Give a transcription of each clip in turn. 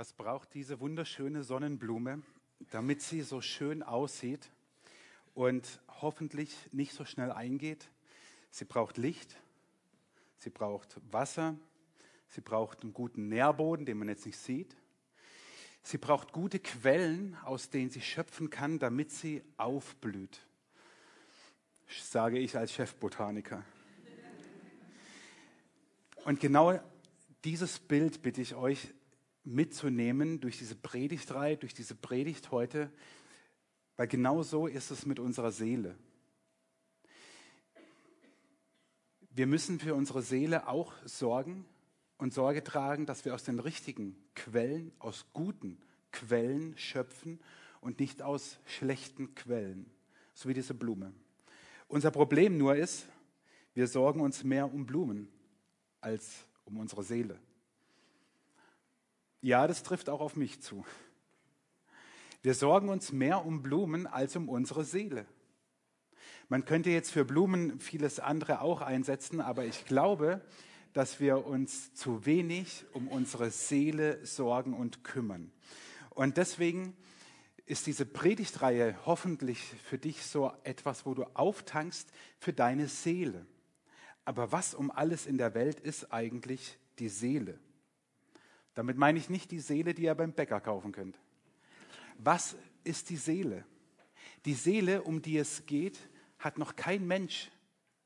Was braucht diese wunderschöne Sonnenblume, damit sie so schön aussieht und hoffentlich nicht so schnell eingeht? Sie braucht Licht, sie braucht Wasser, sie braucht einen guten Nährboden, den man jetzt nicht sieht. Sie braucht gute Quellen, aus denen sie schöpfen kann, damit sie aufblüht. Sage ich als Chefbotaniker. Und genau dieses Bild bitte ich euch mitzunehmen durch diese Predigtreihe, durch diese Predigt heute, weil genau so ist es mit unserer Seele. Wir müssen für unsere Seele auch sorgen und Sorge tragen, dass wir aus den richtigen Quellen, aus guten Quellen schöpfen und nicht aus schlechten Quellen, so wie diese Blume. Unser Problem nur ist, wir sorgen uns mehr um Blumen als um unsere Seele. Ja, das trifft auch auf mich zu. Wir sorgen uns mehr um Blumen als um unsere Seele. Man könnte jetzt für Blumen vieles andere auch einsetzen, aber ich glaube, dass wir uns zu wenig um unsere Seele sorgen und kümmern. Und deswegen ist diese Predigtreihe hoffentlich für dich so etwas, wo du auftankst für deine Seele. Aber was um alles in der Welt ist eigentlich die Seele? Damit meine ich nicht die Seele, die ihr beim Bäcker kaufen könnt. Was ist die Seele? Die Seele, um die es geht, hat noch kein Mensch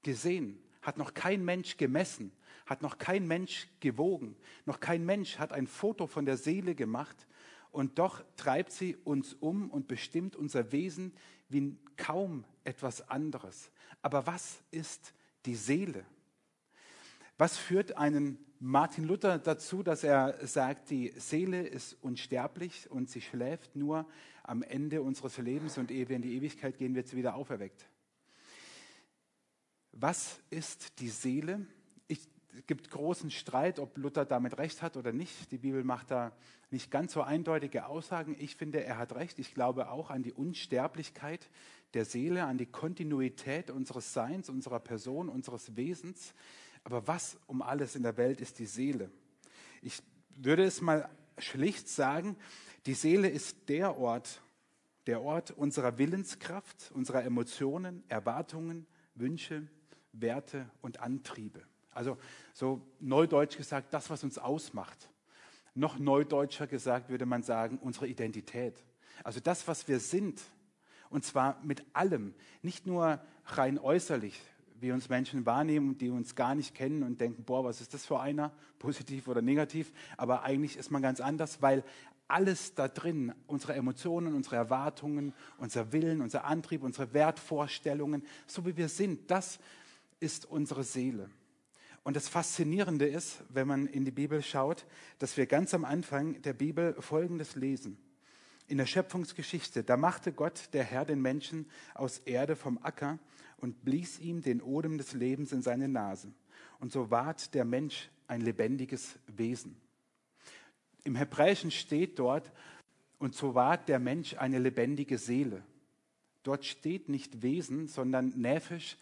gesehen, hat noch kein Mensch gemessen, hat noch kein Mensch gewogen, noch kein Mensch hat ein Foto von der Seele gemacht und doch treibt sie uns um und bestimmt unser Wesen wie kaum etwas anderes. Aber was ist die Seele? Was führt einen Martin Luther dazu, dass er sagt, die Seele ist unsterblich und sie schläft nur am Ende unseres Lebens und ehe wir in die Ewigkeit gehen, wird sie wieder auferweckt. Was ist die Seele? es gibt großen Streit, ob Luther damit recht hat oder nicht. Die Bibel macht da nicht ganz so eindeutige Aussagen. Ich finde, er hat recht. Ich glaube auch an die Unsterblichkeit der Seele, an die Kontinuität unseres Seins, unserer Person, unseres Wesens. Aber was um alles in der Welt ist die Seele? Ich würde es mal schlicht sagen, die Seele ist der Ort, der Ort unserer Willenskraft, unserer Emotionen, Erwartungen, Wünsche, Werte und Antriebe. Also so neudeutsch gesagt, das, was uns ausmacht. Noch neudeutscher gesagt würde man sagen, unsere Identität. Also das, was wir sind. Und zwar mit allem, nicht nur rein äußerlich, wie uns Menschen wahrnehmen, die uns gar nicht kennen und denken, boah, was ist das für einer, positiv oder negativ. Aber eigentlich ist man ganz anders, weil alles da drin, unsere Emotionen, unsere Erwartungen, unser Willen, unser Antrieb, unsere Wertvorstellungen, so wie wir sind, das ist unsere Seele. Und das Faszinierende ist, wenn man in die Bibel schaut, dass wir ganz am Anfang der Bibel Folgendes lesen. In der Schöpfungsgeschichte, da machte Gott, der Herr, den Menschen aus Erde vom Acker und blies ihm den Odem des Lebens in seine Nase. Und so ward der Mensch ein lebendiges Wesen. Im Hebräischen steht dort, und so ward der Mensch eine lebendige Seele. Dort steht nicht Wesen, sondern Nephisch,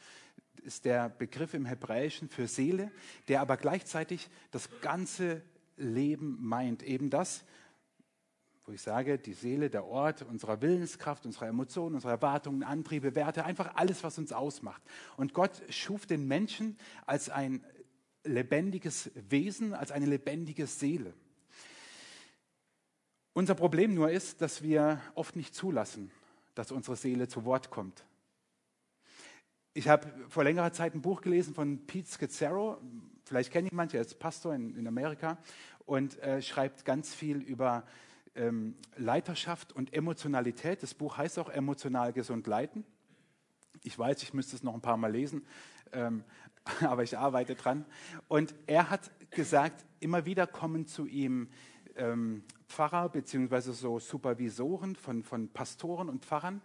ist der Begriff im Hebräischen für Seele, der aber gleichzeitig das ganze Leben meint. Eben das, wo ich sage, die Seele, der Ort unserer Willenskraft, unserer Emotionen, unserer Erwartungen, Antriebe, Werte, einfach alles, was uns ausmacht. Und Gott schuf den Menschen als ein lebendiges Wesen, als eine lebendige Seele. Unser Problem nur ist, dass wir oft nicht zulassen, dass unsere Seele zu Wort kommt. Ich habe vor längerer Zeit ein Buch gelesen von Pete Scazzaro. Vielleicht kennen ihn manche, er ist Pastor in, in Amerika und äh, schreibt ganz viel über ähm, Leiterschaft und Emotionalität. Das Buch heißt auch Emotional gesund leiten. Ich weiß, ich müsste es noch ein paar Mal lesen, ähm, aber ich arbeite dran. Und er hat gesagt, immer wieder kommen zu ihm ähm, Pfarrer bzw. so Supervisoren von, von Pastoren und Pfarrern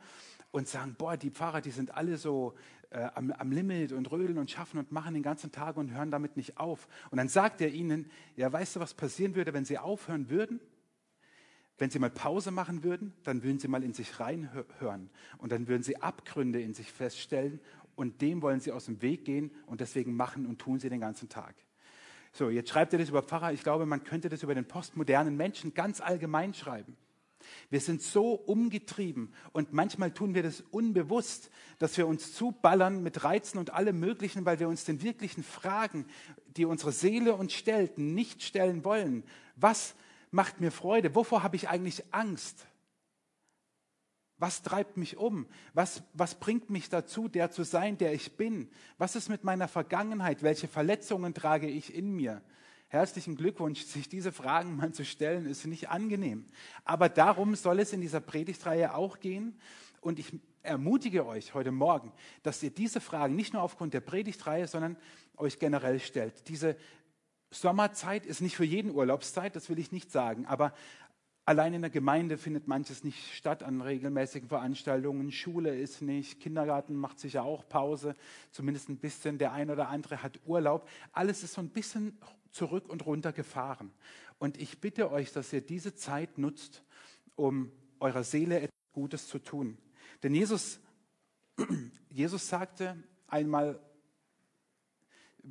und sagen, boah, die Pfarrer, die sind alle so äh, am, am Limit und rödeln und schaffen und machen den ganzen Tag und hören damit nicht auf. Und dann sagt er ihnen, ja, weißt du, was passieren würde, wenn sie aufhören würden? Wenn sie mal Pause machen würden, dann würden sie mal in sich reinhören und dann würden sie Abgründe in sich feststellen und dem wollen sie aus dem Weg gehen und deswegen machen und tun sie den ganzen Tag. So, jetzt schreibt er das über Pfarrer. Ich glaube, man könnte das über den postmodernen Menschen ganz allgemein schreiben. Wir sind so umgetrieben und manchmal tun wir das unbewusst, dass wir uns zuballern mit Reizen und allem Möglichen, weil wir uns den wirklichen Fragen, die unsere Seele uns stellt, nicht stellen wollen. Was macht mir Freude? Wovor habe ich eigentlich Angst? Was treibt mich um? Was, was bringt mich dazu, der zu sein, der ich bin? Was ist mit meiner Vergangenheit? Welche Verletzungen trage ich in mir? Herzlichen Glückwunsch, sich diese Fragen mal zu stellen, ist nicht angenehm. Aber darum soll es in dieser Predigtreihe auch gehen. Und ich ermutige euch heute Morgen, dass ihr diese Fragen nicht nur aufgrund der Predigtreihe, sondern euch generell stellt. Diese Sommerzeit ist nicht für jeden Urlaubszeit, das will ich nicht sagen, aber allein in der Gemeinde findet manches nicht statt an regelmäßigen Veranstaltungen. Schule ist nicht, Kindergarten macht sicher auch Pause, zumindest ein bisschen. Der ein oder andere hat Urlaub. Alles ist so ein bisschen zurück und runter gefahren. Und ich bitte euch, dass ihr diese Zeit nutzt, um eurer Seele etwas Gutes zu tun. Denn Jesus, Jesus sagte einmal,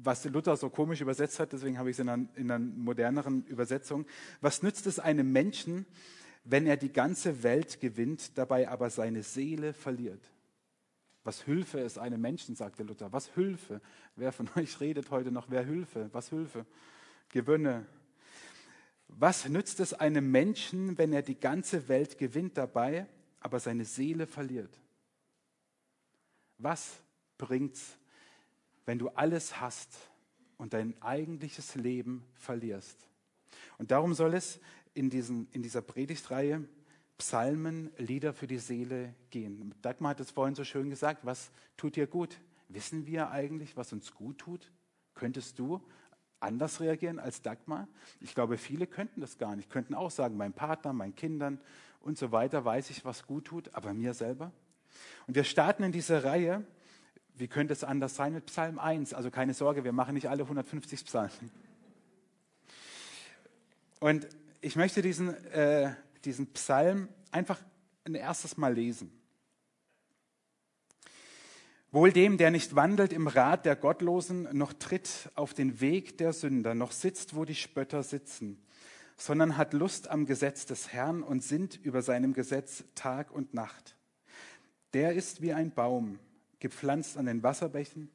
was Luther so komisch übersetzt hat, deswegen habe ich es in einer, in einer moderneren Übersetzung, was nützt es einem Menschen, wenn er die ganze Welt gewinnt, dabei aber seine Seele verliert? Was Hilfe ist einem Menschen, sagte Luther. Was Hilfe? Wer von euch redet heute noch, wer Hilfe? Was Hilfe? gewönne. Was nützt es einem Menschen, wenn er die ganze Welt gewinnt dabei, aber seine Seele verliert? Was bringt's, wenn du alles hast und dein eigentliches Leben verlierst? Und darum soll es in, diesen, in dieser Predigtreihe Psalmen, Lieder für die Seele gehen. Dagmar hat es vorhin so schön gesagt, was tut dir gut? Wissen wir eigentlich, was uns gut tut? Könntest du anders reagieren als Dagmar? Ich glaube, viele könnten das gar nicht, könnten auch sagen, meinem Partner, meinen Kindern und so weiter weiß ich, was gut tut, aber mir selber? Und wir starten in dieser Reihe, wie könnte es anders sein, mit Psalm 1. Also keine Sorge, wir machen nicht alle 150 Psalmen. Und ich möchte diesen, äh, diesen Psalm einfach ein erstes Mal lesen. Wohl dem, der nicht wandelt im Rat der Gottlosen, noch tritt auf den Weg der Sünder, noch sitzt, wo die Spötter sitzen, sondern hat Lust am Gesetz des Herrn und sinnt über seinem Gesetz Tag und Nacht. Der ist wie ein Baum, gepflanzt an den Wasserbächen,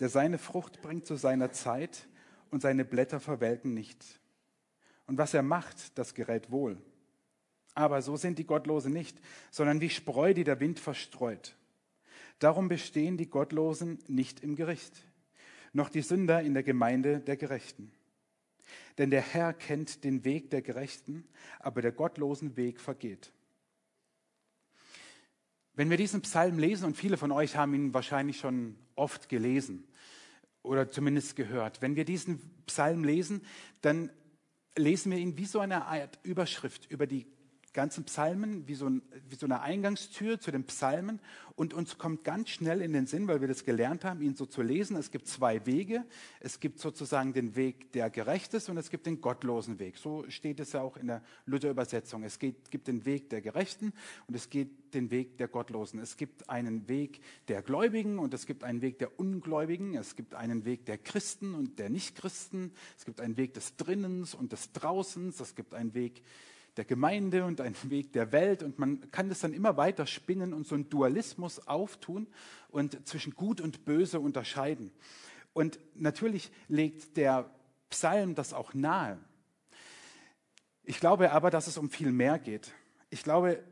der seine Frucht bringt zu seiner Zeit und seine Blätter verwelken nicht. Und was er macht, das gerät wohl. Aber so sind die Gottlosen nicht, sondern wie Spreu, die der Wind verstreut. Darum bestehen die Gottlosen nicht im Gericht, noch die Sünder in der Gemeinde der Gerechten. Denn der Herr kennt den Weg der Gerechten, aber der gottlosen Weg vergeht. Wenn wir diesen Psalm lesen, und viele von euch haben ihn wahrscheinlich schon oft gelesen oder zumindest gehört, wenn wir diesen Psalm lesen, dann lesen wir ihn wie so eine Art Überschrift über die ganzen Psalmen wie so, ein, wie so eine Eingangstür zu den Psalmen und uns kommt ganz schnell in den Sinn, weil wir das gelernt haben, ihn so zu lesen. Es gibt zwei Wege. Es gibt sozusagen den Weg, der gerecht ist und es gibt den gottlosen Weg. So steht es ja auch in der Luther-Übersetzung. Es geht, gibt den Weg der Gerechten und es gibt den Weg der Gottlosen. Es gibt einen Weg der Gläubigen und es gibt einen Weg der Ungläubigen. Es gibt einen Weg der Christen und der Nichtchristen. Es gibt einen Weg des Drinnens und des Draußens. Es gibt einen Weg der Gemeinde und ein Weg der Welt. Und man kann das dann immer weiter spinnen und so einen Dualismus auftun und zwischen Gut und Böse unterscheiden. Und natürlich legt der Psalm das auch nahe. Ich glaube aber, dass es um viel mehr geht. Ich glaube,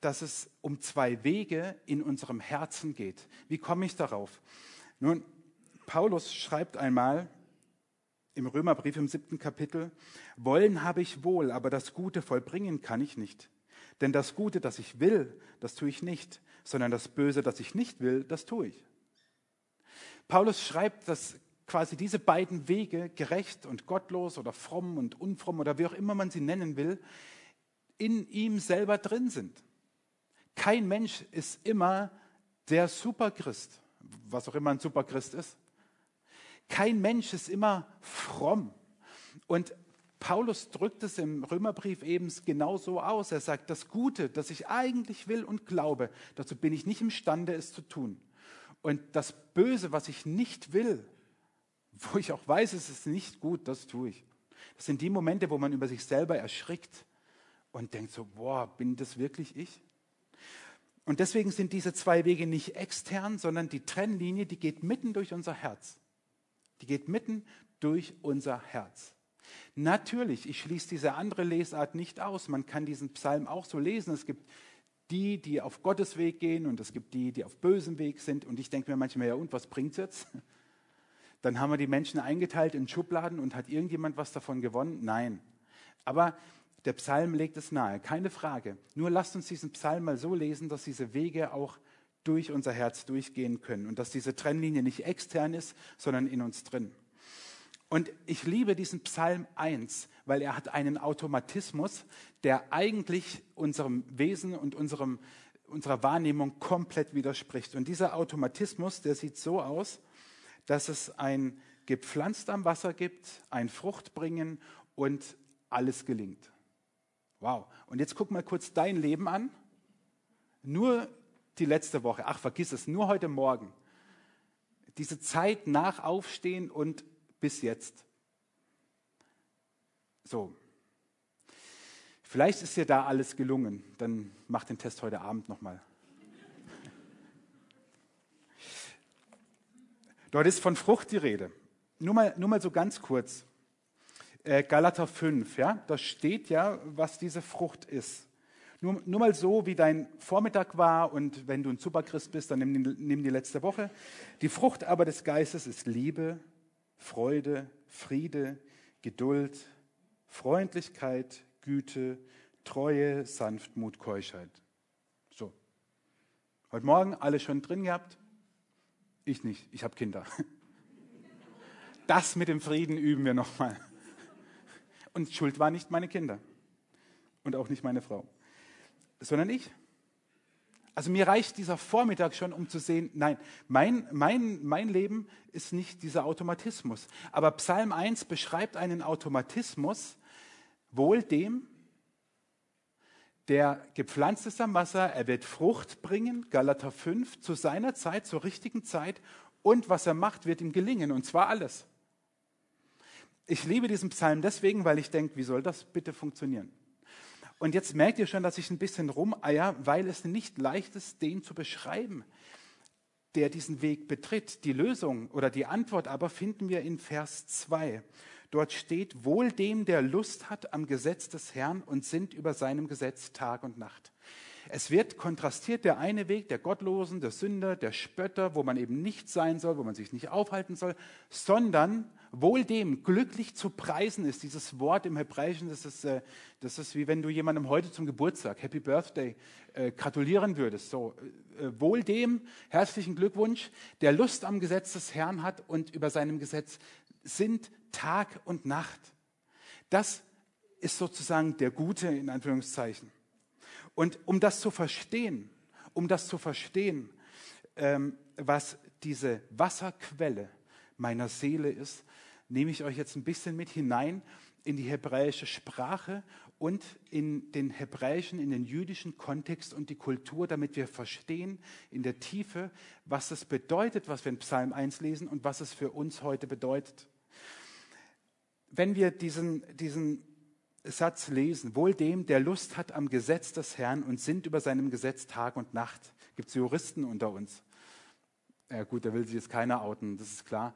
dass es um zwei Wege in unserem Herzen geht. Wie komme ich darauf? Nun, Paulus schreibt einmal im Römerbrief im siebten Kapitel, wollen habe ich wohl, aber das Gute vollbringen kann ich nicht. Denn das Gute, das ich will, das tue ich nicht, sondern das Böse, das ich nicht will, das tue ich. Paulus schreibt, dass quasi diese beiden Wege, gerecht und gottlos oder fromm und unfromm oder wie auch immer man sie nennen will, in ihm selber drin sind. Kein Mensch ist immer der Superchrist, was auch immer ein Superchrist ist. Kein Mensch ist immer fromm. Und Paulus drückt es im Römerbrief eben genau so aus. Er sagt, das Gute, das ich eigentlich will und glaube, dazu bin ich nicht imstande, es zu tun. Und das Böse, was ich nicht will, wo ich auch weiß, es ist nicht gut, das tue ich. Das sind die Momente, wo man über sich selber erschrickt und denkt so, boah, bin das wirklich ich? Und deswegen sind diese zwei Wege nicht extern, sondern die Trennlinie, die geht mitten durch unser Herz. Die geht mitten durch unser Herz. Natürlich, ich schließe diese andere Lesart nicht aus. Man kann diesen Psalm auch so lesen. Es gibt die, die auf Gottes Weg gehen und es gibt die, die auf bösem Weg sind. Und ich denke mir manchmal, ja und, was bringt es jetzt? Dann haben wir die Menschen eingeteilt in Schubladen und hat irgendjemand was davon gewonnen? Nein. Aber der Psalm legt es nahe, keine Frage. Nur lasst uns diesen Psalm mal so lesen, dass diese Wege auch durch unser Herz durchgehen können und dass diese Trennlinie nicht extern ist, sondern in uns drin. Und ich liebe diesen Psalm 1, weil er hat einen Automatismus, der eigentlich unserem Wesen und unserem, unserer Wahrnehmung komplett widerspricht. Und dieser Automatismus, der sieht so aus, dass es ein gepflanzt am Wasser gibt, ein Fruchtbringen und alles gelingt. Wow. Und jetzt guck mal kurz dein Leben an. Nur die letzte Woche. Ach, vergiss es, nur heute Morgen. Diese Zeit nach Aufstehen und bis jetzt. So. Vielleicht ist dir da alles gelungen. Dann mach den Test heute Abend nochmal. Dort ist von Frucht die Rede. Nur mal, nur mal so ganz kurz. Äh, Galater 5, ja, da steht ja, was diese Frucht ist. Nur, nur mal so, wie dein Vormittag war und wenn du ein Superchrist bist, dann nimm, nimm die letzte Woche. Die Frucht aber des Geistes ist Liebe, Freude, Friede, Geduld, Freundlichkeit, Güte, Treue, Sanftmut, Keuschheit. So. Heute Morgen alle schon drin gehabt? Ich nicht, ich habe Kinder. Das mit dem Frieden üben wir nochmal. Und Schuld war nicht meine Kinder und auch nicht meine Frau, sondern ich. Also mir reicht dieser Vormittag schon, um zu sehen, nein, mein, mein, mein Leben ist nicht dieser Automatismus. Aber Psalm 1 beschreibt einen Automatismus, wohl dem, der gepflanzt ist am Wasser, er wird Frucht bringen, Galater 5, zu seiner Zeit, zur richtigen Zeit und was er macht, wird ihm gelingen und zwar alles. Ich liebe diesen Psalm deswegen, weil ich denke, wie soll das bitte funktionieren? Und jetzt merkt ihr schon, dass ich ein bisschen rumeier, weil es nicht leicht ist, den zu beschreiben, der diesen Weg betritt. Die Lösung oder die Antwort aber finden wir in Vers 2. Dort steht, wohl dem, der Lust hat am Gesetz des Herrn und sind über seinem Gesetz Tag und Nacht. Es wird kontrastiert der eine Weg der Gottlosen, der Sünder, der Spötter, wo man eben nicht sein soll, wo man sich nicht aufhalten soll, sondern wohl dem glücklich zu preisen ist. Dieses Wort im Hebräischen, das ist, äh, das ist wie wenn du jemandem heute zum Geburtstag, Happy Birthday, äh, gratulieren würdest. So, äh, wohl dem, herzlichen Glückwunsch, der Lust am Gesetz des Herrn hat und über seinem Gesetz sind Tag und Nacht. Das ist sozusagen der Gute in Anführungszeichen. Und um das zu verstehen, um das zu verstehen, ähm, was diese Wasserquelle meiner Seele ist, nehme ich euch jetzt ein bisschen mit hinein in die hebräische Sprache und in den hebräischen, in den jüdischen Kontext und die Kultur, damit wir verstehen in der Tiefe, was es bedeutet, was wir in Psalm 1 lesen und was es für uns heute bedeutet. Wenn wir diesen, diesen Satz lesen, wohl dem, der Lust hat am Gesetz des Herrn und sind über seinem Gesetz Tag und Nacht. Gibt es Juristen unter uns? Ja gut, da will sich jetzt keiner outen, das ist klar.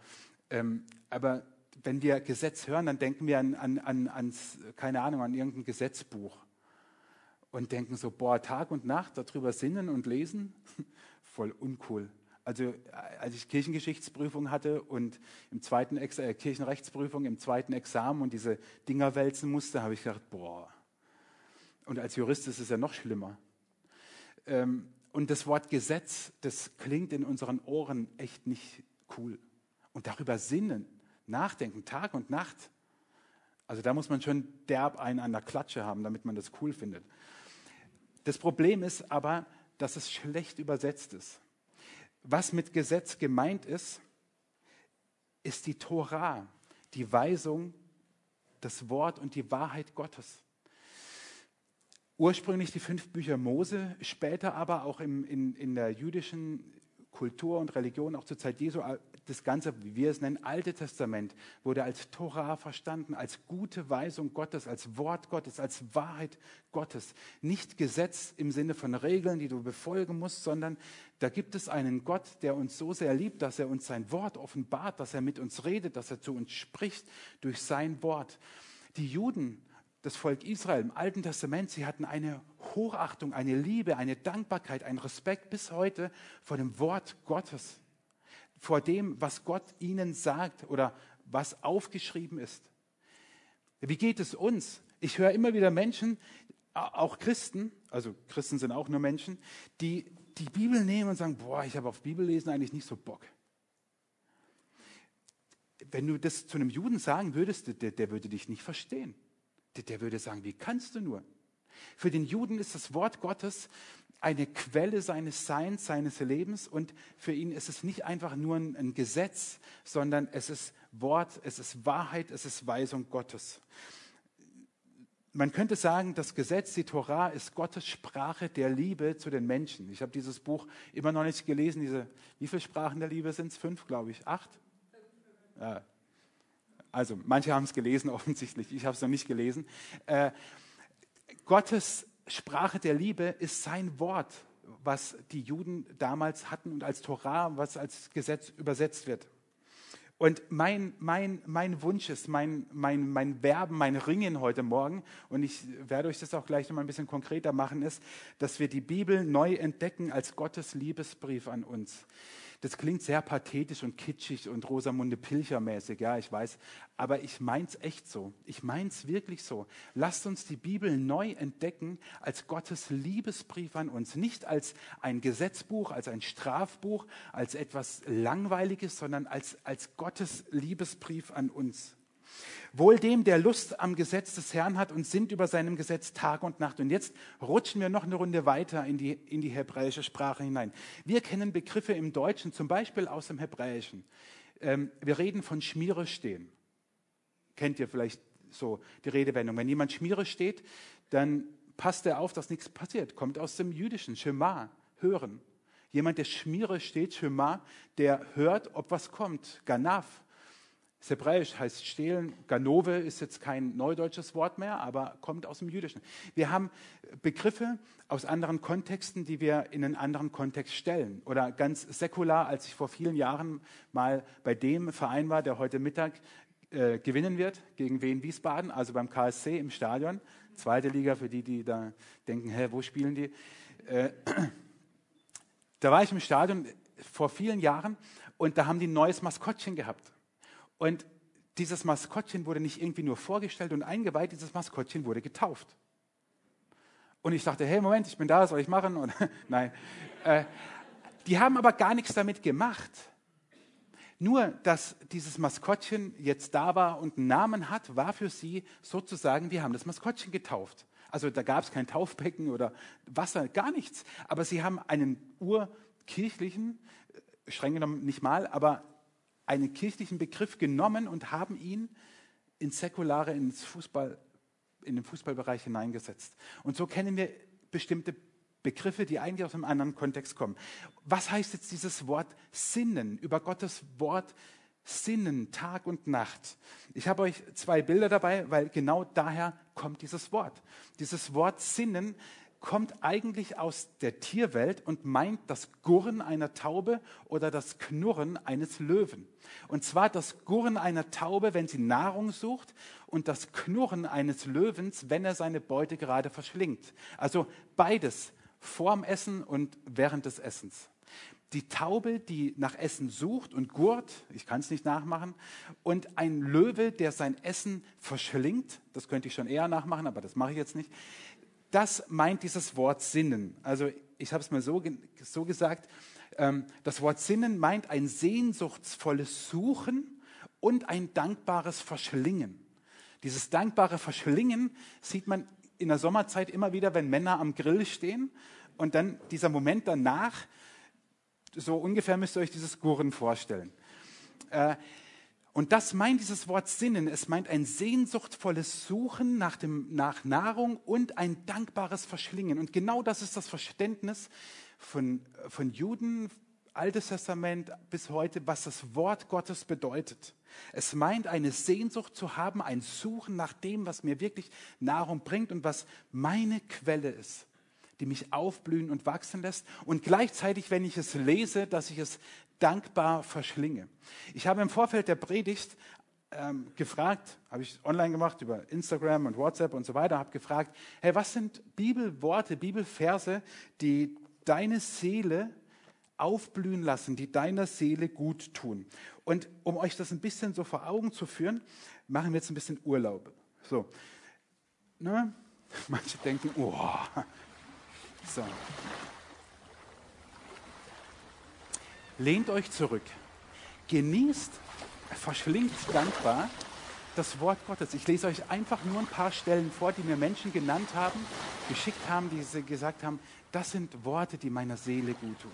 Ähm, aber wenn wir Gesetz hören, dann denken wir an, an, an, ans, keine Ahnung, an irgendein Gesetzbuch und denken so, boah, Tag und Nacht darüber sinnen und lesen, voll uncool. Also äh, als ich Kirchengeschichtsprüfung hatte und im zweiten Ex äh, Kirchenrechtsprüfung im zweiten Examen und diese Dinger wälzen musste, habe ich gedacht, boah. Und als Jurist ist es ja noch schlimmer. Ähm, und das Wort Gesetz, das klingt in unseren Ohren echt nicht cool. Und darüber sinnen, nachdenken, Tag und Nacht. Also da muss man schon derb einen an der Klatsche haben, damit man das cool findet. Das Problem ist aber, dass es schlecht übersetzt ist. Was mit Gesetz gemeint ist, ist die Tora, die Weisung, das Wort und die Wahrheit Gottes. Ursprünglich die fünf Bücher Mose, später aber auch im, in, in der jüdischen Kultur und Religion, auch zur Zeit Jesu, das ganze, wie wir es nennen, Alte Testament, wurde als Torah verstanden, als gute Weisung Gottes, als Wort Gottes, als Wahrheit Gottes. Nicht Gesetz im Sinne von Regeln, die du befolgen musst, sondern da gibt es einen Gott, der uns so sehr liebt, dass er uns sein Wort offenbart, dass er mit uns redet, dass er zu uns spricht durch sein Wort. Die Juden, das Volk Israel im Alten Testament, sie hatten eine Hochachtung, eine Liebe, eine Dankbarkeit, einen Respekt bis heute vor dem Wort Gottes vor dem, was Gott ihnen sagt oder was aufgeschrieben ist. Wie geht es uns? Ich höre immer wieder Menschen, auch Christen, also Christen sind auch nur Menschen, die die Bibel nehmen und sagen, boah, ich habe auf Bibellesen eigentlich nicht so Bock. Wenn du das zu einem Juden sagen würdest, der, der würde dich nicht verstehen. Der, würde sagen, wie kannst du nur? Für den Juden ist das Wort Gottes eine Quelle seines Seins, seines Lebens und für ihn ist es nicht einfach nur ein, ein Gesetz, sondern es ist Wort, es ist Wahrheit, es ist Weisung Gottes. Man könnte sagen, das Gesetz, die Torah, ist Gottes Sprache der Liebe zu den Menschen. Ich habe dieses Buch immer noch nicht gelesen. Diese, wie viele Sprachen der Liebe sind es? Fünf, glaube ich. Acht? Ja. Also, manche haben es gelesen, offensichtlich. Ich habe es noch nicht gelesen. Äh, Gottes Sprache der Liebe ist sein Wort, was die Juden damals hatten und als Torah, was als Gesetz übersetzt wird. Und mein, mein, mein Wunsch ist, mein, mein, mein Werben, mein Ringen heute Morgen, und ich werde euch das auch gleich noch mal ein bisschen konkreter machen, ist, dass wir die Bibel neu entdecken als Gottes Liebesbrief an uns. Das klingt sehr pathetisch und kitschig und Rosamunde Pilcher mäßig, ja, ich weiß. Aber ich meins echt so. Ich meins wirklich so. Lasst uns die Bibel neu entdecken als Gottes Liebesbrief an uns. Nicht als ein Gesetzbuch, als ein Strafbuch, als etwas Langweiliges, sondern als, als Gottes Liebesbrief an uns. Wohl dem, der Lust am Gesetz des Herrn hat und sinnt über seinem Gesetz Tag und Nacht. Und jetzt rutschen wir noch eine Runde weiter in die, in die hebräische Sprache hinein. Wir kennen Begriffe im Deutschen, zum Beispiel aus dem Hebräischen. Ähm, wir reden von Schmiere stehen. Kennt ihr vielleicht so die Redewendung. Wenn jemand Schmiere steht, dann passt er auf, dass nichts passiert. Kommt aus dem Jüdischen, Shema, hören. Jemand, der Schmiere steht, Shema, der hört, ob was kommt. Ganaf, das Hebräisch heißt stehlen. Ganove ist jetzt kein neudeutsches Wort mehr, aber kommt aus dem Jüdischen. Wir haben Begriffe aus anderen Kontexten, die wir in einen anderen Kontext stellen. Oder ganz säkular, als ich vor vielen Jahren mal bei dem Verein war, der heute Mittag äh, gewinnen wird gegen Wien Wiesbaden, also beim KSC im Stadion. Zweite Liga für die, die da denken, hä, wo spielen die? Äh, da war ich im Stadion vor vielen Jahren und da haben die ein neues Maskottchen gehabt. Und dieses Maskottchen wurde nicht irgendwie nur vorgestellt und eingeweiht, dieses Maskottchen wurde getauft. Und ich dachte, hey, Moment, ich bin da, soll ich machen? Und, nein. Äh, die haben aber gar nichts damit gemacht. Nur, dass dieses Maskottchen jetzt da war und einen Namen hat, war für sie sozusagen, wir haben das Maskottchen getauft. Also da gab es kein Taufbecken oder Wasser, gar nichts. Aber sie haben einen urkirchlichen, äh, streng genommen nicht mal, aber einen kirchlichen Begriff genommen und haben ihn ins Säkulare, ins Fußball, in den Fußballbereich hineingesetzt. Und so kennen wir bestimmte Begriffe, die eigentlich aus einem anderen Kontext kommen. Was heißt jetzt dieses Wort Sinnen? Über Gottes Wort Sinnen, Tag und Nacht. Ich habe euch zwei Bilder dabei, weil genau daher kommt dieses Wort. Dieses Wort Sinnen kommt eigentlich aus der Tierwelt und meint das Gurren einer Taube oder das Knurren eines Löwen. Und zwar das Gurren einer Taube, wenn sie Nahrung sucht und das Knurren eines Löwens, wenn er seine Beute gerade verschlingt. Also beides vorm Essen und während des Essens. Die Taube, die nach Essen sucht und gurt, ich kann es nicht nachmachen, und ein Löwe, der sein Essen verschlingt, das könnte ich schon eher nachmachen, aber das mache ich jetzt nicht, das meint dieses Wort Sinnen. Also ich habe es mal so, so gesagt, ähm, das Wort Sinnen meint ein sehnsuchtsvolles Suchen und ein dankbares Verschlingen. Dieses dankbare Verschlingen sieht man in der Sommerzeit immer wieder, wenn Männer am Grill stehen und dann dieser Moment danach, so ungefähr müsst ihr euch dieses Gurren vorstellen. Äh, und das meint dieses Wort Sinnen. Es meint ein sehnsuchtvolles Suchen nach, dem, nach Nahrung und ein dankbares Verschlingen. Und genau das ist das Verständnis von, von Juden Altes Testament bis heute, was das Wort Gottes bedeutet. Es meint eine Sehnsucht zu haben, ein Suchen nach dem, was mir wirklich Nahrung bringt und was meine Quelle ist, die mich aufblühen und wachsen lässt. Und gleichzeitig, wenn ich es lese, dass ich es dankbar verschlinge. Ich habe im Vorfeld der Predigt ähm, gefragt, habe ich online gemacht über Instagram und WhatsApp und so weiter, habe gefragt, hey, was sind Bibelworte, Bibelverse, die deine Seele aufblühen lassen, die deiner Seele gut tun. Und um euch das ein bisschen so vor Augen zu führen, machen wir jetzt ein bisschen Urlaub. So, ne? Manche denken, oh, so. Lehnt euch zurück, genießt verschlingt dankbar das Wort Gottes. Ich lese euch einfach nur ein paar Stellen vor, die mir Menschen genannt haben, geschickt haben, die sie gesagt haben, das sind Worte, die meiner Seele gut tun.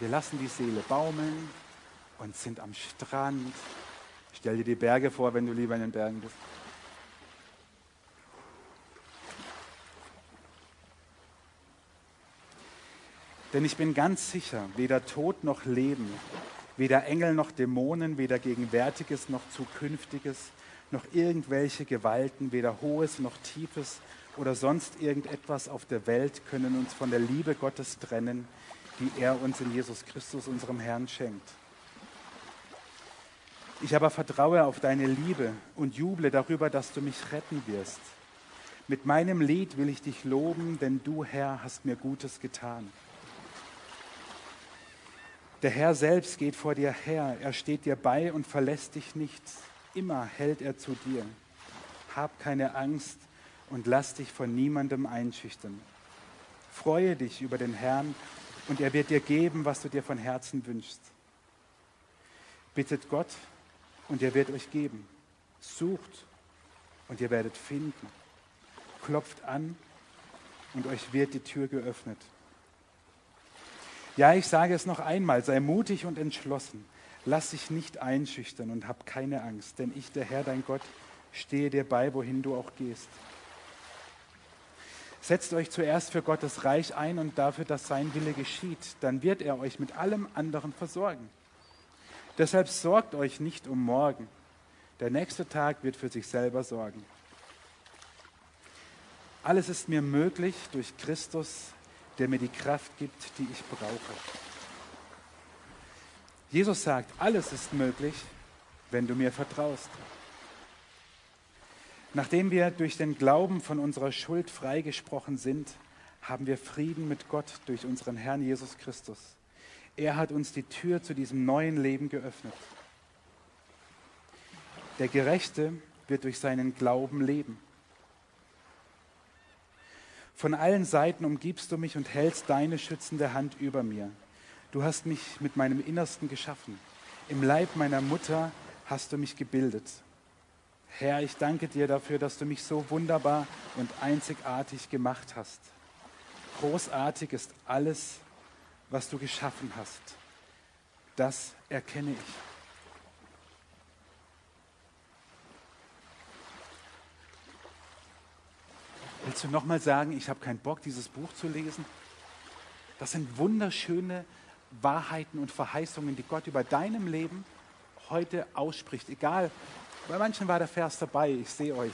Wir lassen die Seele baumeln und sind am Strand. Stell dir die Berge vor, wenn du lieber in den Bergen bist. Denn ich bin ganz sicher, weder Tod noch Leben, Weder Engel noch Dämonen, weder Gegenwärtiges noch Zukünftiges, noch irgendwelche Gewalten, weder Hohes noch Tiefes oder sonst irgendetwas auf der Welt können uns von der Liebe Gottes trennen, die er uns in Jesus Christus, unserem Herrn, schenkt. Ich aber vertraue auf deine Liebe und juble darüber, dass du mich retten wirst. Mit meinem Lied will ich dich loben, denn du, Herr, hast mir Gutes getan. Der Herr selbst geht vor dir her, er steht dir bei und verlässt dich nicht. Immer hält er zu dir. Hab keine Angst und lass dich von niemandem einschüchtern. Freue dich über den Herrn und er wird dir geben, was du dir von Herzen wünschst. Bittet Gott und er wird euch geben. Sucht und ihr werdet finden. Klopft an und euch wird die Tür geöffnet. Ja, ich sage es noch einmal, sei mutig und entschlossen. Lass dich nicht einschüchtern und hab keine Angst, denn ich, der Herr, dein Gott, stehe dir bei, wohin du auch gehst. Setzt euch zuerst für Gottes Reich ein und dafür, dass sein Wille geschieht. Dann wird er euch mit allem anderen versorgen. Deshalb sorgt euch nicht um morgen. Der nächste Tag wird für sich selber sorgen. Alles ist mir möglich durch Christus, der mir die Kraft gibt, die ich brauche. Jesus sagt, alles ist möglich, wenn du mir vertraust. Nachdem wir durch den Glauben von unserer Schuld freigesprochen sind, haben wir Frieden mit Gott durch unseren Herrn Jesus Christus. Er hat uns die Tür zu diesem neuen Leben geöffnet. Der Gerechte wird durch seinen Glauben leben. Von allen Seiten umgibst du mich und hältst deine schützende Hand über mir. Du hast mich mit meinem Innersten geschaffen. Im Leib meiner Mutter hast du mich gebildet. Herr, ich danke dir dafür, dass du mich so wunderbar und einzigartig gemacht hast. Großartig ist alles, was du geschaffen hast. Das erkenne ich. Willst du nochmal sagen, ich habe keinen Bock, dieses Buch zu lesen? Das sind wunderschöne Wahrheiten und Verheißungen, die Gott über deinem Leben heute ausspricht. Egal, bei manchen war der Vers dabei, ich sehe euch.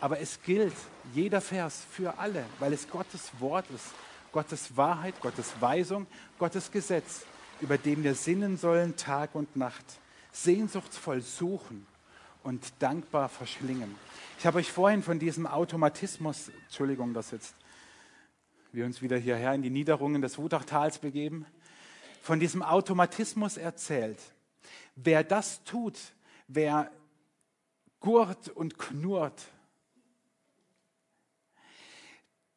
Aber es gilt jeder Vers für alle, weil es Gottes Wort ist, Gottes Wahrheit, Gottes Weisung, Gottes Gesetz, über dem wir sinnen sollen Tag und Nacht, sehnsuchtsvoll suchen und dankbar verschlingen. Ich habe euch vorhin von diesem Automatismus, Entschuldigung, dass jetzt wir uns wieder hierher in die Niederungen des Wutachtals begeben, von diesem Automatismus erzählt. Wer das tut, wer gurt und knurrt,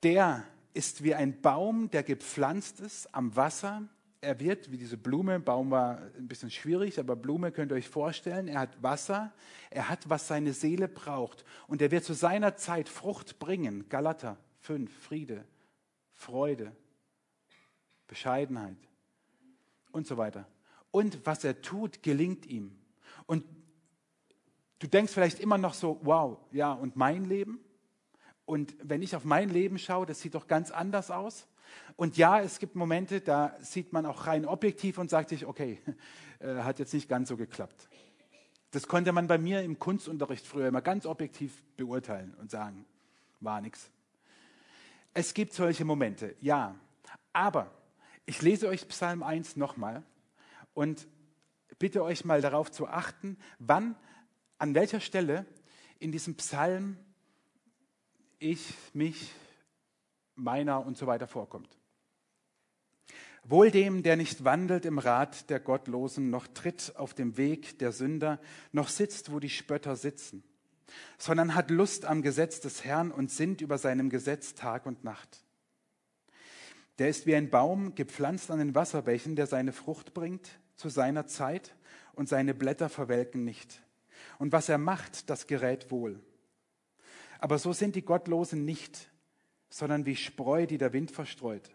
der ist wie ein Baum, der gepflanzt ist am Wasser er wird wie diese Blume, Baum war ein bisschen schwierig, aber Blume könnt ihr euch vorstellen, er hat Wasser, er hat, was seine Seele braucht und er wird zu seiner Zeit Frucht bringen. Galater 5, Friede, Freude, Bescheidenheit und so weiter. Und was er tut, gelingt ihm. Und du denkst vielleicht immer noch so, wow, ja, und mein Leben? Und wenn ich auf mein Leben schaue, das sieht doch ganz anders aus. Und ja, es gibt Momente, da sieht man auch rein objektiv und sagt sich, okay, äh, hat jetzt nicht ganz so geklappt. Das konnte man bei mir im Kunstunterricht früher immer ganz objektiv beurteilen und sagen, war nichts. Es gibt solche Momente, ja. Aber ich lese euch Psalm 1 nochmal und bitte euch mal darauf zu achten, wann, an welcher Stelle in diesem Psalm ich, mich, meiner und so weiter vorkommt. Wohl dem, der nicht wandelt im Rat der Gottlosen, noch tritt auf dem Weg der Sünder, noch sitzt, wo die Spötter sitzen, sondern hat Lust am Gesetz des Herrn und sinnt über seinem Gesetz Tag und Nacht. Der ist wie ein Baum gepflanzt an den Wasserbächen, der seine Frucht bringt zu seiner Zeit und seine Blätter verwelken nicht. Und was er macht, das gerät wohl. Aber so sind die Gottlosen nicht, sondern wie Spreu, die der Wind verstreut.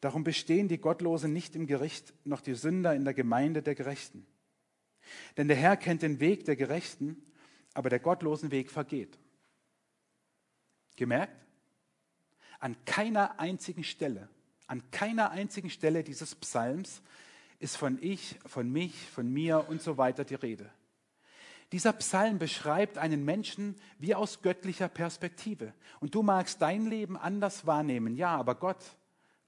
Darum bestehen die Gottlosen nicht im Gericht, noch die Sünder in der Gemeinde der Gerechten. Denn der Herr kennt den Weg der Gerechten, aber der gottlosen Weg vergeht. Gemerkt? An keiner einzigen Stelle, an keiner einzigen Stelle dieses Psalms ist von ich, von mich, von mir und so weiter die Rede. Dieser Psalm beschreibt einen Menschen wie aus göttlicher Perspektive. Und du magst dein Leben anders wahrnehmen, ja, aber Gott,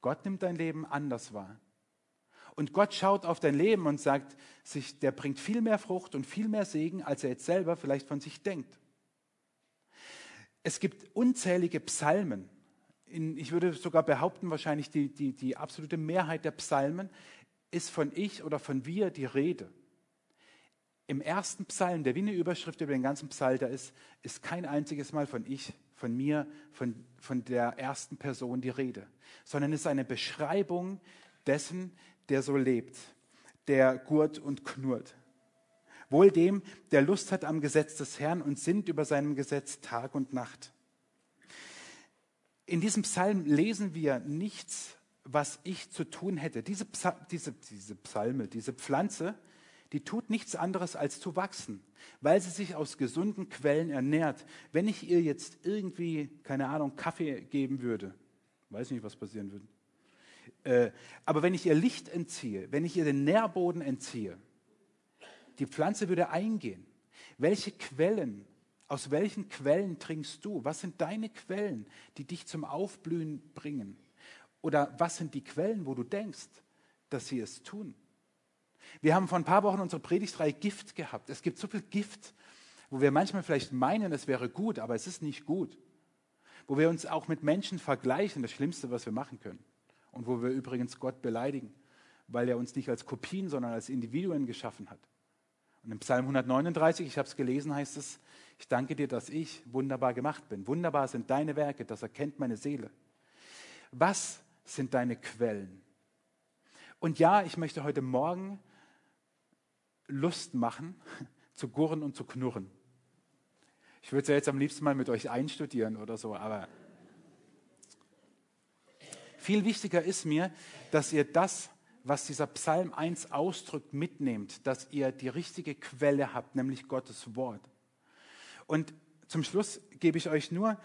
Gott nimmt dein Leben anders wahr. Und Gott schaut auf dein Leben und sagt sich, der bringt viel mehr Frucht und viel mehr Segen, als er jetzt selber vielleicht von sich denkt. Es gibt unzählige Psalmen. In, ich würde sogar behaupten, wahrscheinlich die, die, die absolute Mehrheit der Psalmen ist von ich oder von wir die Rede. Im ersten Psalm, der wie eine Überschrift über den ganzen Psalter ist, ist kein einziges Mal von ich von mir, von, von der ersten Person die Rede, sondern ist eine Beschreibung dessen, der so lebt, der gurt und knurrt. Wohl dem, der Lust hat am Gesetz des Herrn und sinnt über seinem Gesetz Tag und Nacht. In diesem Psalm lesen wir nichts, was ich zu tun hätte. Diese, Psa diese, diese Psalme, diese Pflanze, die tut nichts anderes als zu wachsen, weil sie sich aus gesunden Quellen ernährt. Wenn ich ihr jetzt irgendwie, keine Ahnung, Kaffee geben würde, weiß nicht, was passieren würde. Äh, aber wenn ich ihr Licht entziehe, wenn ich ihr den Nährboden entziehe, die Pflanze würde eingehen. Welche Quellen, aus welchen Quellen trinkst du? Was sind deine Quellen, die dich zum Aufblühen bringen? Oder was sind die Quellen, wo du denkst, dass sie es tun? Wir haben vor ein paar Wochen unsere Predigtreihe Gift gehabt. Es gibt so viel Gift, wo wir manchmal vielleicht meinen, es wäre gut, aber es ist nicht gut. Wo wir uns auch mit Menschen vergleichen, das Schlimmste, was wir machen können. Und wo wir übrigens Gott beleidigen, weil er uns nicht als Kopien, sondern als Individuen geschaffen hat. Und im Psalm 139, ich habe es gelesen, heißt es, ich danke dir, dass ich wunderbar gemacht bin. Wunderbar sind deine Werke, das erkennt meine Seele. Was sind deine Quellen? Und ja, ich möchte heute Morgen Lust machen, zu gurren und zu knurren. Ich würde es ja jetzt am liebsten mal mit euch einstudieren oder so, aber viel wichtiger ist mir, dass ihr das, was dieser Psalm 1 ausdrückt, mitnehmt, dass ihr die richtige Quelle habt, nämlich Gottes Wort. Und zum Schluss gebe ich euch nur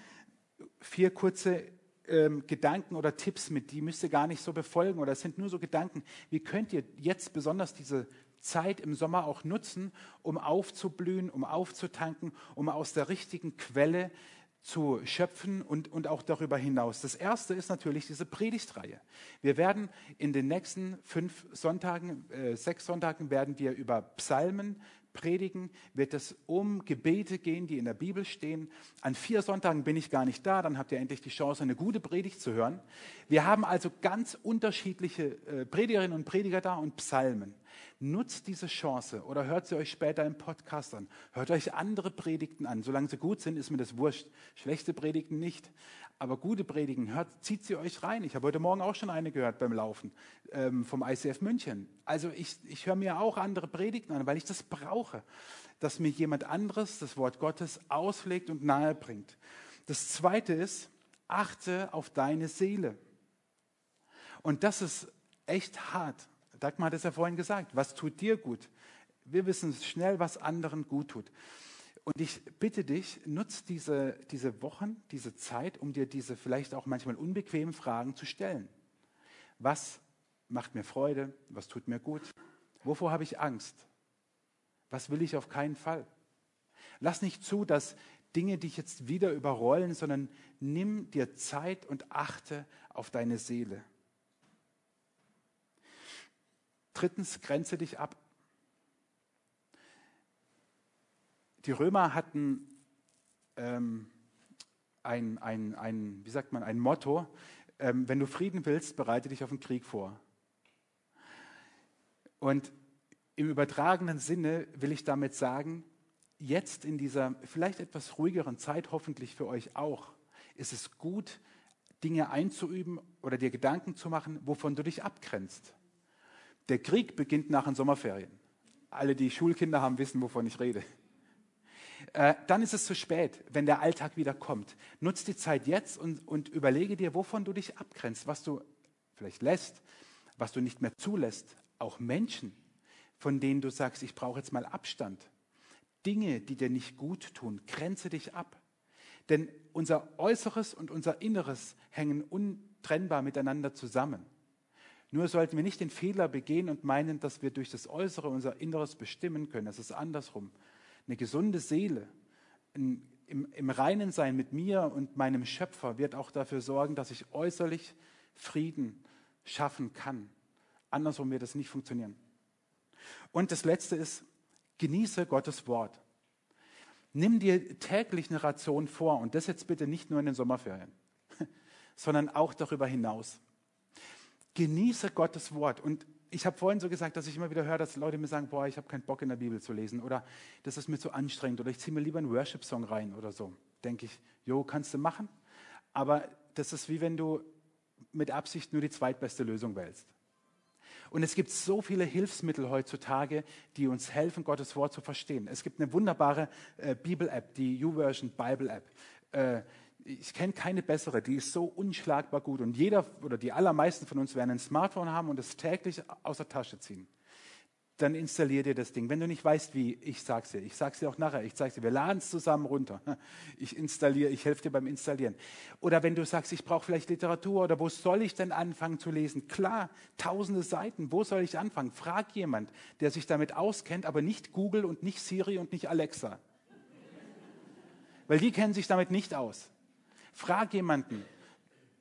vier kurze ähm, Gedanken oder Tipps mit, die müsst ihr gar nicht so befolgen oder es sind nur so Gedanken. Wie könnt ihr jetzt besonders diese Zeit im Sommer auch nutzen, um aufzublühen, um aufzutanken, um aus der richtigen Quelle zu schöpfen und, und auch darüber hinaus. Das erste ist natürlich diese Predigtreihe. Wir werden in den nächsten fünf Sonntagen, äh, sechs Sonntagen werden wir über Psalmen predigen, wird es um Gebete gehen, die in der Bibel stehen. An vier Sonntagen bin ich gar nicht da, dann habt ihr endlich die Chance, eine gute Predigt zu hören. Wir haben also ganz unterschiedliche äh, Predigerinnen und Prediger da und Psalmen. Nutzt diese Chance oder hört sie euch später im Podcast an. Hört euch andere Predigten an. Solange sie gut sind, ist mir das wurscht. Schlechte Predigten nicht. Aber gute Predigen, hört, zieht sie euch rein. Ich habe heute Morgen auch schon eine gehört beim Laufen ähm, vom ICF München. Also ich, ich höre mir auch andere Predigten an, weil ich das brauche, dass mir jemand anderes das Wort Gottes auslegt und nahe bringt. Das Zweite ist, achte auf deine Seele. Und das ist echt hart. Dagmar hat es ja vorhin gesagt. Was tut dir gut? Wir wissen schnell, was anderen gut tut. Und ich bitte dich, nutz diese, diese Wochen, diese Zeit, um dir diese vielleicht auch manchmal unbequemen Fragen zu stellen. Was macht mir Freude? Was tut mir gut? Wovor habe ich Angst? Was will ich auf keinen Fall? Lass nicht zu, dass Dinge dich jetzt wieder überrollen, sondern nimm dir Zeit und achte auf deine Seele. Drittens, grenze dich ab. Die Römer hatten ähm, ein, ein, ein, wie sagt man, ein Motto, ähm, wenn du Frieden willst, bereite dich auf den Krieg vor. Und im übertragenen Sinne will ich damit sagen, jetzt in dieser vielleicht etwas ruhigeren Zeit, hoffentlich für euch auch, ist es gut, Dinge einzuüben oder dir Gedanken zu machen, wovon du dich abgrenzt. Der Krieg beginnt nach den Sommerferien. Alle, die Schulkinder haben, wissen, wovon ich rede. Äh, dann ist es zu spät, wenn der Alltag wieder kommt. Nutz die Zeit jetzt und, und überlege dir, wovon du dich abgrenzt, was du vielleicht lässt, was du nicht mehr zulässt. Auch Menschen, von denen du sagst, ich brauche jetzt mal Abstand. Dinge, die dir nicht gut tun, grenze dich ab. Denn unser Äußeres und unser Inneres hängen untrennbar miteinander zusammen. Nur sollten wir nicht den Fehler begehen und meinen, dass wir durch das Äußere unser Inneres bestimmen können. Es ist andersrum. Eine gesunde Seele, ein, im, im reinen Sein mit mir und meinem Schöpfer wird auch dafür sorgen, dass ich äußerlich Frieden schaffen kann. Andersrum wird es nicht funktionieren. Und das Letzte ist, genieße Gottes Wort. Nimm dir täglich eine Ration vor und das jetzt bitte nicht nur in den Sommerferien, sondern auch darüber hinaus. Genieße Gottes Wort und ich habe vorhin so gesagt, dass ich immer wieder höre, dass Leute mir sagen, boah, ich habe keinen Bock in der Bibel zu lesen oder das ist mir zu anstrengend oder ich ziehe mir lieber einen Worship-Song rein oder so. Denke ich, jo, kannst du machen, aber das ist wie wenn du mit Absicht nur die zweitbeste Lösung wählst. Und es gibt so viele Hilfsmittel heutzutage, die uns helfen, Gottes Wort zu verstehen. Es gibt eine wunderbare äh, Bibel-App, die YouVersion Bible App. Äh, ich kenne keine bessere, die ist so unschlagbar gut. Und jeder oder die allermeisten von uns werden ein Smartphone haben und es täglich aus der Tasche ziehen. Dann installier dir das Ding. Wenn du nicht weißt, wie, ich sag's dir. Ich sag's dir auch nachher. Ich sag's dir, wir laden es zusammen runter. Ich installiere, ich helfe dir beim Installieren. Oder wenn du sagst, ich brauche vielleicht Literatur oder wo soll ich denn anfangen zu lesen? Klar, tausende Seiten. Wo soll ich anfangen? Frag jemand, der sich damit auskennt, aber nicht Google und nicht Siri und nicht Alexa. Weil die kennen sich damit nicht aus. Frag jemanden,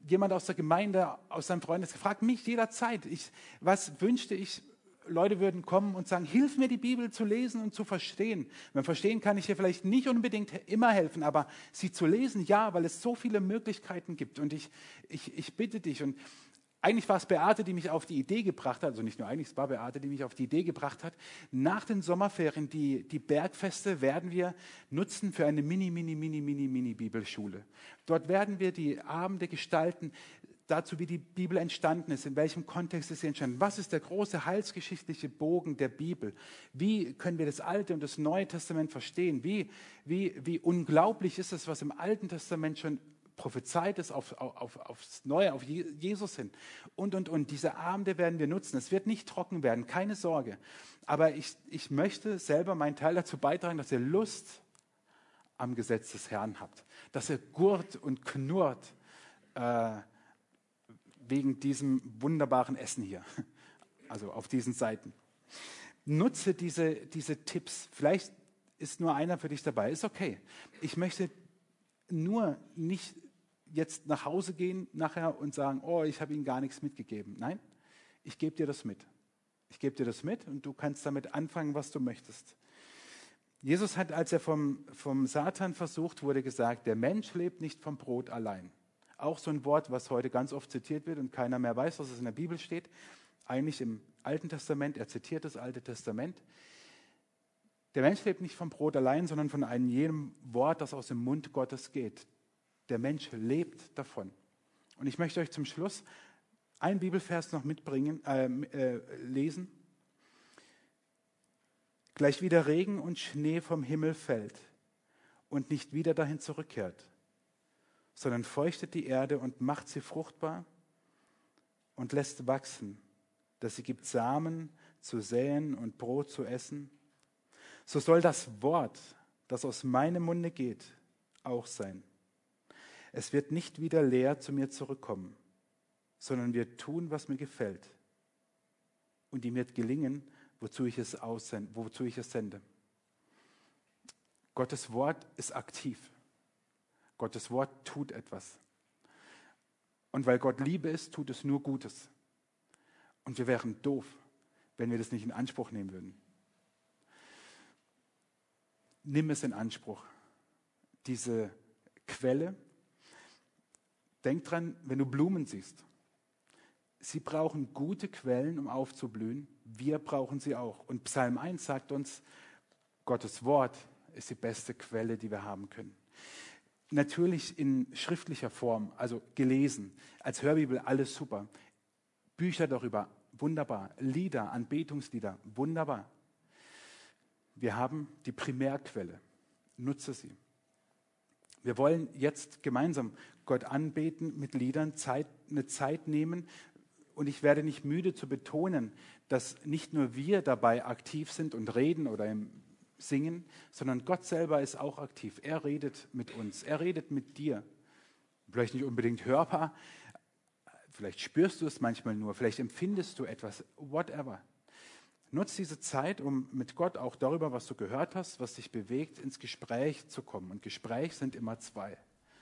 jemand aus der Gemeinde, aus deinem Freundes, frag mich jederzeit. Ich, was wünschte ich, Leute würden kommen und sagen, hilf mir die Bibel zu lesen und zu verstehen. Beim Verstehen kann ich dir vielleicht nicht unbedingt immer helfen, aber sie zu lesen, ja, weil es so viele Möglichkeiten gibt. Und ich, ich, ich bitte dich, und eigentlich war es Beate, die mich auf die Idee gebracht hat, also nicht nur eigentlich, es war Beate, die mich auf die Idee gebracht hat. Nach den Sommerferien, die, die Bergfeste werden wir nutzen für eine mini, mini, mini, mini, mini Bibelschule. Dort werden wir die Abende gestalten, dazu, wie die Bibel entstanden ist, in welchem Kontext ist sie entstanden. Was ist der große heilsgeschichtliche Bogen der Bibel? Wie können wir das Alte und das Neue Testament verstehen? Wie, wie, wie unglaublich ist es, was im Alten Testament schon prophezeit ist auf, auf, aufs Neue, auf Jesus hin. Und, und, und. Diese Abende werden wir nutzen. Es wird nicht trocken werden, keine Sorge. Aber ich, ich möchte selber meinen Teil dazu beitragen, dass ihr Lust am Gesetz des Herrn habt. Dass ihr gurt und knurrt äh, wegen diesem wunderbaren Essen hier. Also auf diesen Seiten. Nutze diese, diese Tipps. Vielleicht ist nur einer für dich dabei. Ist okay. Ich möchte nur nicht jetzt nach Hause gehen nachher und sagen, oh, ich habe Ihnen gar nichts mitgegeben. Nein, ich gebe dir das mit. Ich gebe dir das mit und du kannst damit anfangen, was du möchtest. Jesus hat, als er vom, vom Satan versucht wurde, gesagt, der Mensch lebt nicht vom Brot allein. Auch so ein Wort, was heute ganz oft zitiert wird und keiner mehr weiß, was es in der Bibel steht. Eigentlich im Alten Testament, er zitiert das Alte Testament. Der Mensch lebt nicht vom Brot allein, sondern von einem jedem Wort, das aus dem Mund Gottes geht. Der Mensch lebt davon. Und ich möchte euch zum Schluss einen Bibelvers noch mitbringen, äh, äh, lesen. Gleich wie der Regen und Schnee vom Himmel fällt und nicht wieder dahin zurückkehrt, sondern feuchtet die Erde und macht sie fruchtbar und lässt wachsen, dass sie gibt Samen zu säen und Brot zu essen. So soll das Wort, das aus meinem Munde geht, auch sein. Es wird nicht wieder leer zu mir zurückkommen, sondern wird tun, was mir gefällt. Und ihm wird gelingen, wozu ich es, aussende, wozu ich es sende. Gottes Wort ist aktiv. Gottes Wort tut etwas. Und weil Gott Liebe ist, tut es nur Gutes. Und wir wären doof, wenn wir das nicht in Anspruch nehmen würden. Nimm es in Anspruch, diese Quelle. Denk dran, wenn du Blumen siehst. Sie brauchen gute Quellen, um aufzublühen. Wir brauchen sie auch. Und Psalm 1 sagt uns, Gottes Wort ist die beste Quelle, die wir haben können. Natürlich in schriftlicher Form, also gelesen, als Hörbibel alles super. Bücher darüber, wunderbar. Lieder, Anbetungslieder, wunderbar. Wir haben die Primärquelle. Nutze sie. Wir wollen jetzt gemeinsam Gott anbeten mit Liedern, Zeit, eine Zeit nehmen. Und ich werde nicht müde zu betonen, dass nicht nur wir dabei aktiv sind und reden oder im Singen, sondern Gott selber ist auch aktiv. Er redet mit uns, er redet mit dir. Vielleicht nicht unbedingt hörbar, vielleicht spürst du es manchmal nur, vielleicht empfindest du etwas, whatever. Nutz diese Zeit, um mit Gott auch darüber, was du gehört hast, was dich bewegt, ins Gespräch zu kommen. Und Gespräch sind immer zwei.